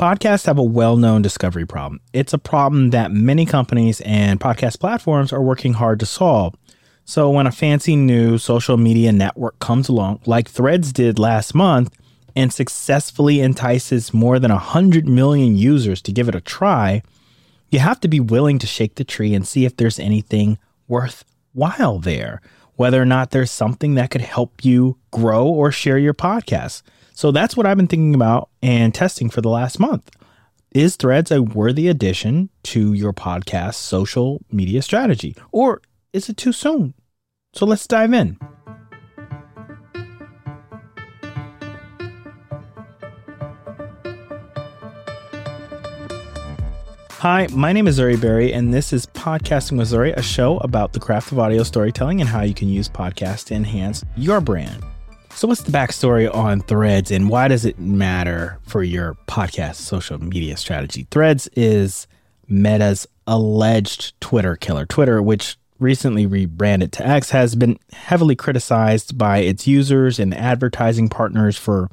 Podcasts have a well known discovery problem. It's a problem that many companies and podcast platforms are working hard to solve. So, when a fancy new social media network comes along, like Threads did last month, and successfully entices more than 100 million users to give it a try, you have to be willing to shake the tree and see if there's anything worthwhile there, whether or not there's something that could help you grow or share your podcast. So that's what I've been thinking about and testing for the last month. Is Threads a worthy addition to your podcast social media strategy, or is it too soon? So let's dive in. Hi, my name is Zuri Berry, and this is Podcasting with Zuri, a show about the craft of audio storytelling and how you can use podcasts to enhance your brand. So, what's the backstory on Threads and why does it matter for your podcast social media strategy? Threads is Meta's alleged Twitter killer. Twitter, which recently rebranded to X, has been heavily criticized by its users and advertising partners for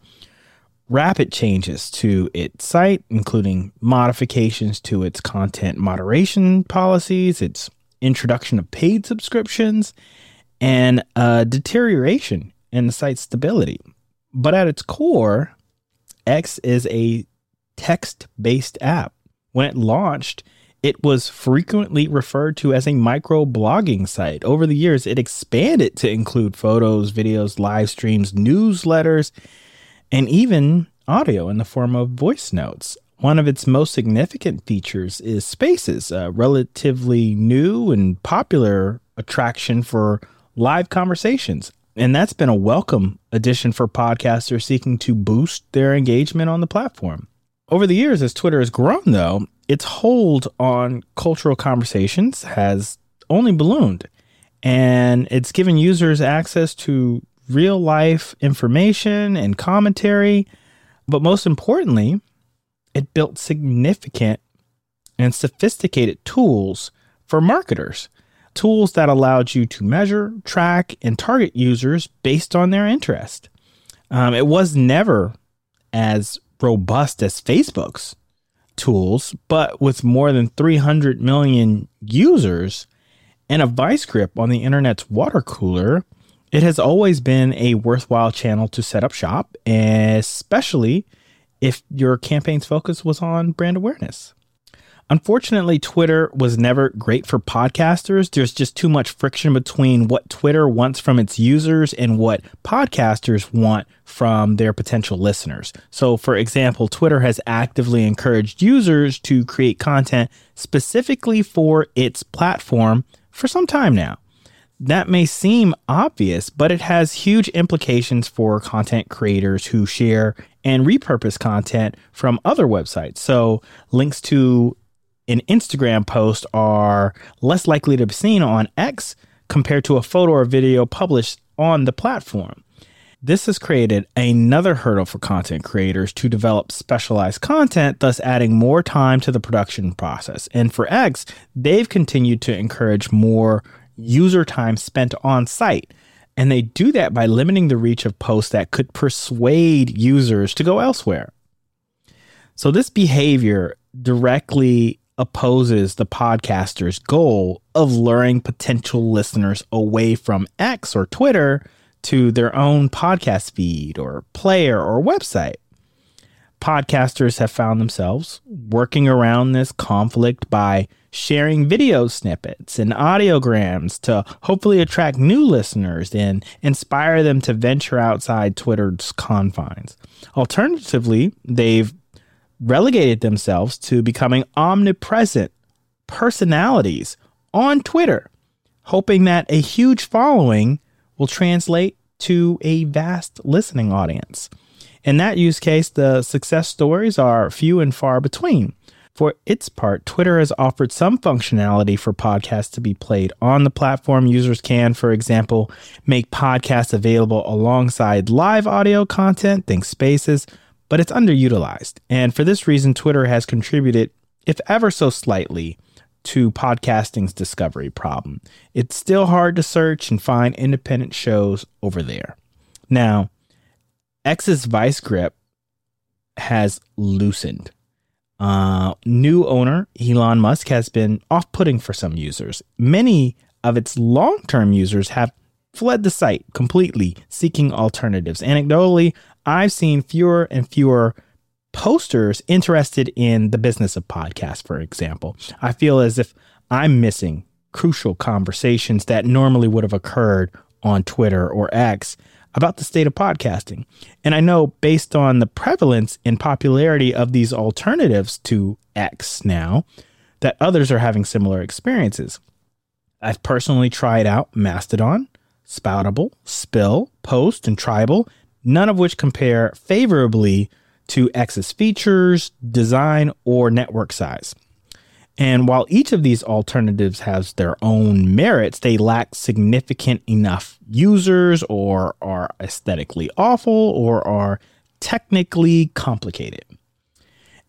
rapid changes to its site, including modifications to its content moderation policies, its introduction of paid subscriptions, and a deterioration and the site's stability. But at its core, X is a text based app. When it launched, it was frequently referred to as a micro blogging site. Over the years, it expanded to include photos, videos, live streams, newsletters, and even audio in the form of voice notes. One of its most significant features is Spaces, a relatively new and popular attraction for live conversations. And that's been a welcome addition for podcasters seeking to boost their engagement on the platform. Over the years, as Twitter has grown, though, its hold on cultural conversations has only ballooned. And it's given users access to real life information and commentary. But most importantly, it built significant and sophisticated tools for marketers tools that allowed you to measure, track, and target users based on their interest. Um, it was never as robust as Facebook's tools, but with more than 300 million users and a vice grip on the internet's water cooler, it has always been a worthwhile channel to set up shop, especially if your campaign's focus was on brand awareness. Unfortunately, Twitter was never great for podcasters. There's just too much friction between what Twitter wants from its users and what podcasters want from their potential listeners. So, for example, Twitter has actively encouraged users to create content specifically for its platform for some time now. That may seem obvious, but it has huge implications for content creators who share and repurpose content from other websites. So, links to an Instagram post are less likely to be seen on X compared to a photo or video published on the platform. This has created another hurdle for content creators to develop specialized content, thus adding more time to the production process. And for X, they've continued to encourage more user time spent on site. And they do that by limiting the reach of posts that could persuade users to go elsewhere. So, this behavior directly opposes the podcaster's goal of luring potential listeners away from X or Twitter to their own podcast feed or player or website. Podcasters have found themselves working around this conflict by sharing video snippets and audiograms to hopefully attract new listeners and inspire them to venture outside Twitter's confines. Alternatively, they've relegated themselves to becoming omnipresent personalities on Twitter, hoping that a huge following will translate to a vast listening audience. In that use case, the success stories are few and far between. For its part, Twitter has offered some functionality for podcasts to be played on the platform. Users can, for example, make podcasts available alongside live audio content, think spaces, but it's underutilized. And for this reason, Twitter has contributed, if ever so slightly, to podcasting's discovery problem. It's still hard to search and find independent shows over there. Now, X's vice grip has loosened. Uh, new owner Elon Musk has been off putting for some users. Many of its long term users have fled the site completely, seeking alternatives. Anecdotally, I've seen fewer and fewer posters interested in the business of podcasts, for example. I feel as if I'm missing crucial conversations that normally would have occurred on Twitter or X about the state of podcasting. And I know based on the prevalence and popularity of these alternatives to X now, that others are having similar experiences. I've personally tried out Mastodon, Spoutible, Spill, Post, and Tribel, none of which compare favorably to X's features, design, or network size. And while each of these alternatives has their own merits, they lack significant enough users or are aesthetically awful or are technically complicated.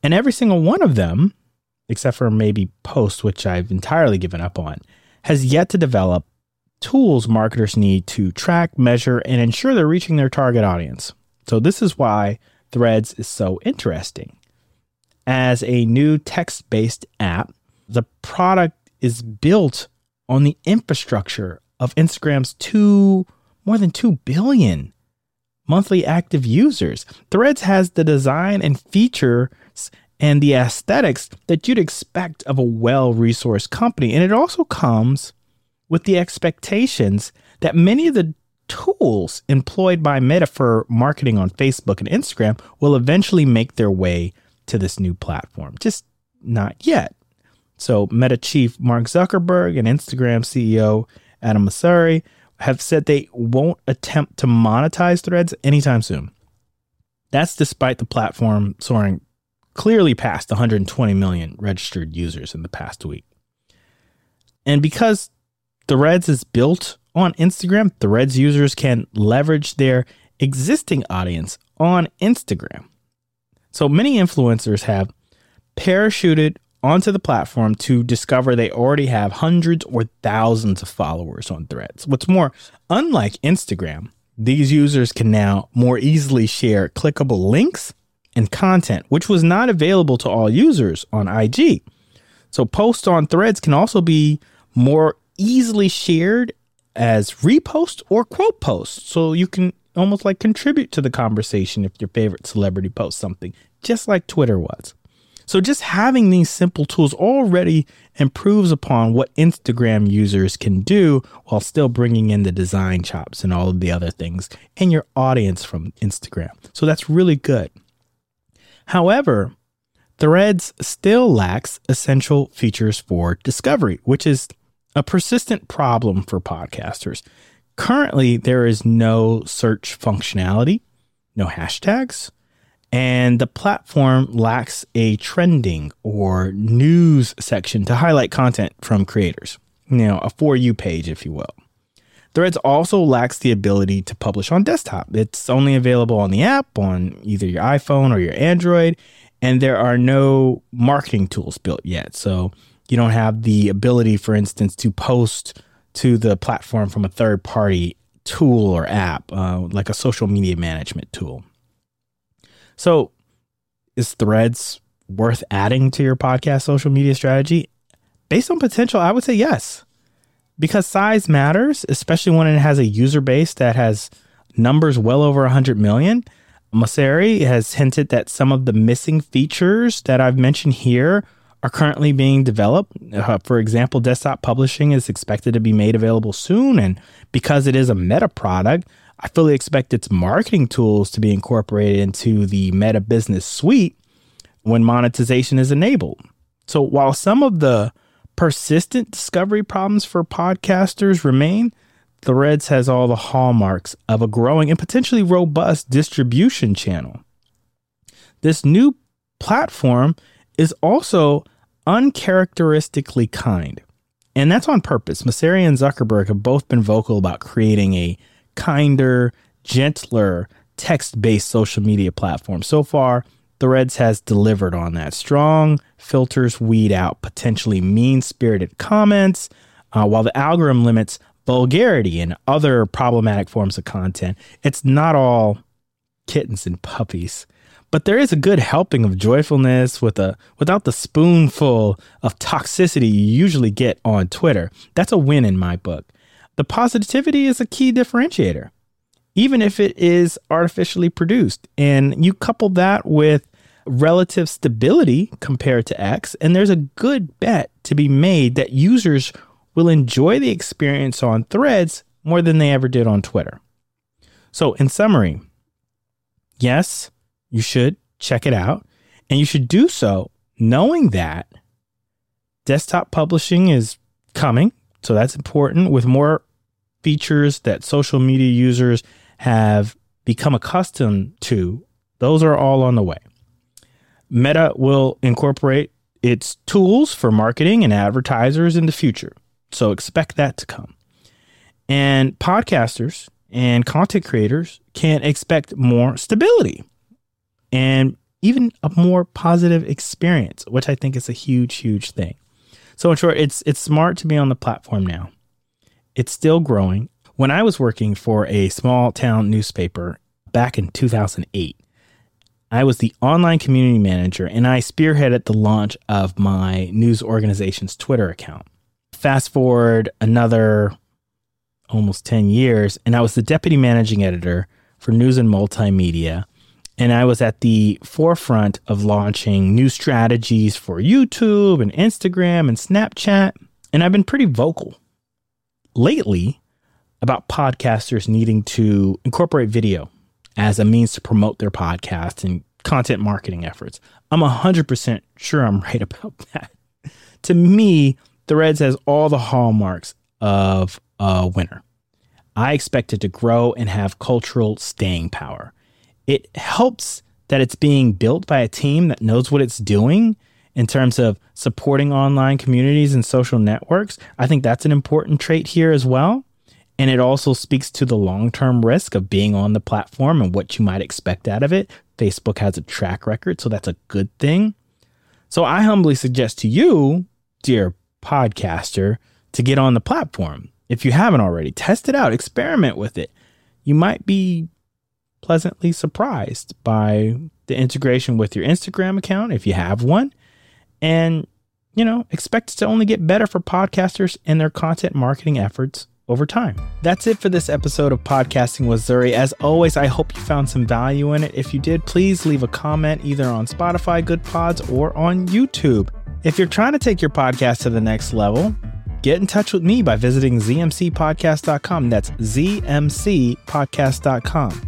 And every single one of them, except for maybe Post, which I've entirely given up on, has yet to develop tools marketers need to track, measure, and ensure they're reaching their target audience. So, this is why Threads is so interesting. As a new text based app, the product is built on the infrastructure of Instagram's two, more than 2 billion monthly active users. Threads has the design and features and the aesthetics that you'd expect of a well resourced company. And it also comes with the expectations that many of the tools employed by Meta for marketing on Facebook and Instagram will eventually make their way to this new platform. Just not yet. So, Meta chief Mark Zuckerberg and Instagram CEO Adam Mosseri have said they won't attempt to monetize threads anytime soon. That's despite the platform soaring clearly past 120 million registered users in the past week. And because Threads is built on Instagram, Threads users can leverage their existing audience on Instagram. So many influencers have parachuted onto the platform to discover they already have hundreds or thousands of followers on threads. What's more, unlike Instagram, these users can now more easily share clickable links and content, which was not available to all users on IG. So posts on threads can also be more easily shared as repost or quote posts. So you can almost like contribute to the conversation if your favorite celebrity posts something, just like Twitter was. So just having these simple tools already improves upon what Instagram users can do while still bringing in the design chops and all of the other things and your audience from Instagram. So that's really good. However, Threads still lacks essential features for discovery, which is a persistent problem for podcasters. Currently, there is no search functionality, no hashtags, and the platform lacks a trending or news section to highlight content from creators. You know, a for you page, if you will. Threads also lacks the ability to publish on desktop. It's only available on the app on either your iPhone or your Android, and there are no marketing tools built yet. So you don't have the ability, for instance, to post to the platform from a third party tool or app, uh, like a social media management tool. So, is Threads worth adding to your podcast social media strategy? Based on potential, I would say yes. Because size matters, especially when it has a user base that has numbers well over 100 million. Mosseri has hinted that some of the missing features that I've mentioned here are currently being developed. Uh, for example, desktop publishing is expected to be made available soon. And because it is a meta product, I fully expect its marketing tools to be incorporated into the Meta Business Suite when monetization is enabled. So while some of the persistent discovery problems for podcasters remain, Threads has all the hallmarks of a growing and potentially robust distribution channel. This new platform is also uncharacteristically kind. And that's on purpose. Mosseri and Zuckerberg have both been vocal about creating a kinder, gentler text based social media platform. So far, Threads has delivered on that. Strong filters weed out potentially mean spirited comments, uh, while the algorithm limits vulgarity and other problematic forms of content. It's not all kittens and puppies. But there is a good helping of joyfulness with a without the spoonful of toxicity you usually get on Twitter. That's a win in my book. The positivity is a key differentiator, even if it is artificially produced. And you couple that with relative stability compared to X, and there's a good bet to be made that users will enjoy the experience on threads more than they ever did on Twitter. So, in summary, yes, you should check it out, and you should do so knowing that desktop publishing is coming. So, that's important with more features that social media users have become accustomed to. Those are all on the way. Meta will incorporate its tools for marketing and advertisers in the future. So expect that to come. And podcasters and content creators can expect more stability and even a more positive experience, which I think is a huge, huge thing. So in short, it's it's smart to be on the platform now. It's still growing. When I was working for a small town newspaper back in 2008, I was the online community manager and I spearheaded the launch of my news organization's Twitter account. Fast forward another almost 10 years, and I was the deputy managing editor for news and multimedia. And I was at the forefront of launching new strategies for YouTube and Instagram and Snapchat. And I've been pretty vocal lately about podcasters needing to incorporate video as a means to promote their podcast and content marketing efforts. I'm 100% sure I'm right about that. to me, Threads has all the hallmarks of a winner. I expect it to grow and have cultural staying power. It helps that it's being built by a team that knows what it's doing in terms of supporting online communities and social networks. I think that's an important trait here as well. And it also speaks to the long term risk of being on the platform and what you might expect out of it. Facebook has a track record, so that's a good thing. So I humbly suggest to you, dear podcaster, to get on the platform. If you haven't already, test it out, experiment with it. You might be pleasantly surprised by the integration with your Instagram account if you have one. And, you know, expect it to only get better for podcasters and their content marketing efforts over time. That's it for this episode of Podcasting with Zuri. As always, I hope you found some value in it. If you did, please leave a comment either on Spotify, Good Pods, or on YouTube. If you're trying to take your podcast to the next level, get in touch with me by visiting zmcpodcast.com. That's zmcpodcast.com.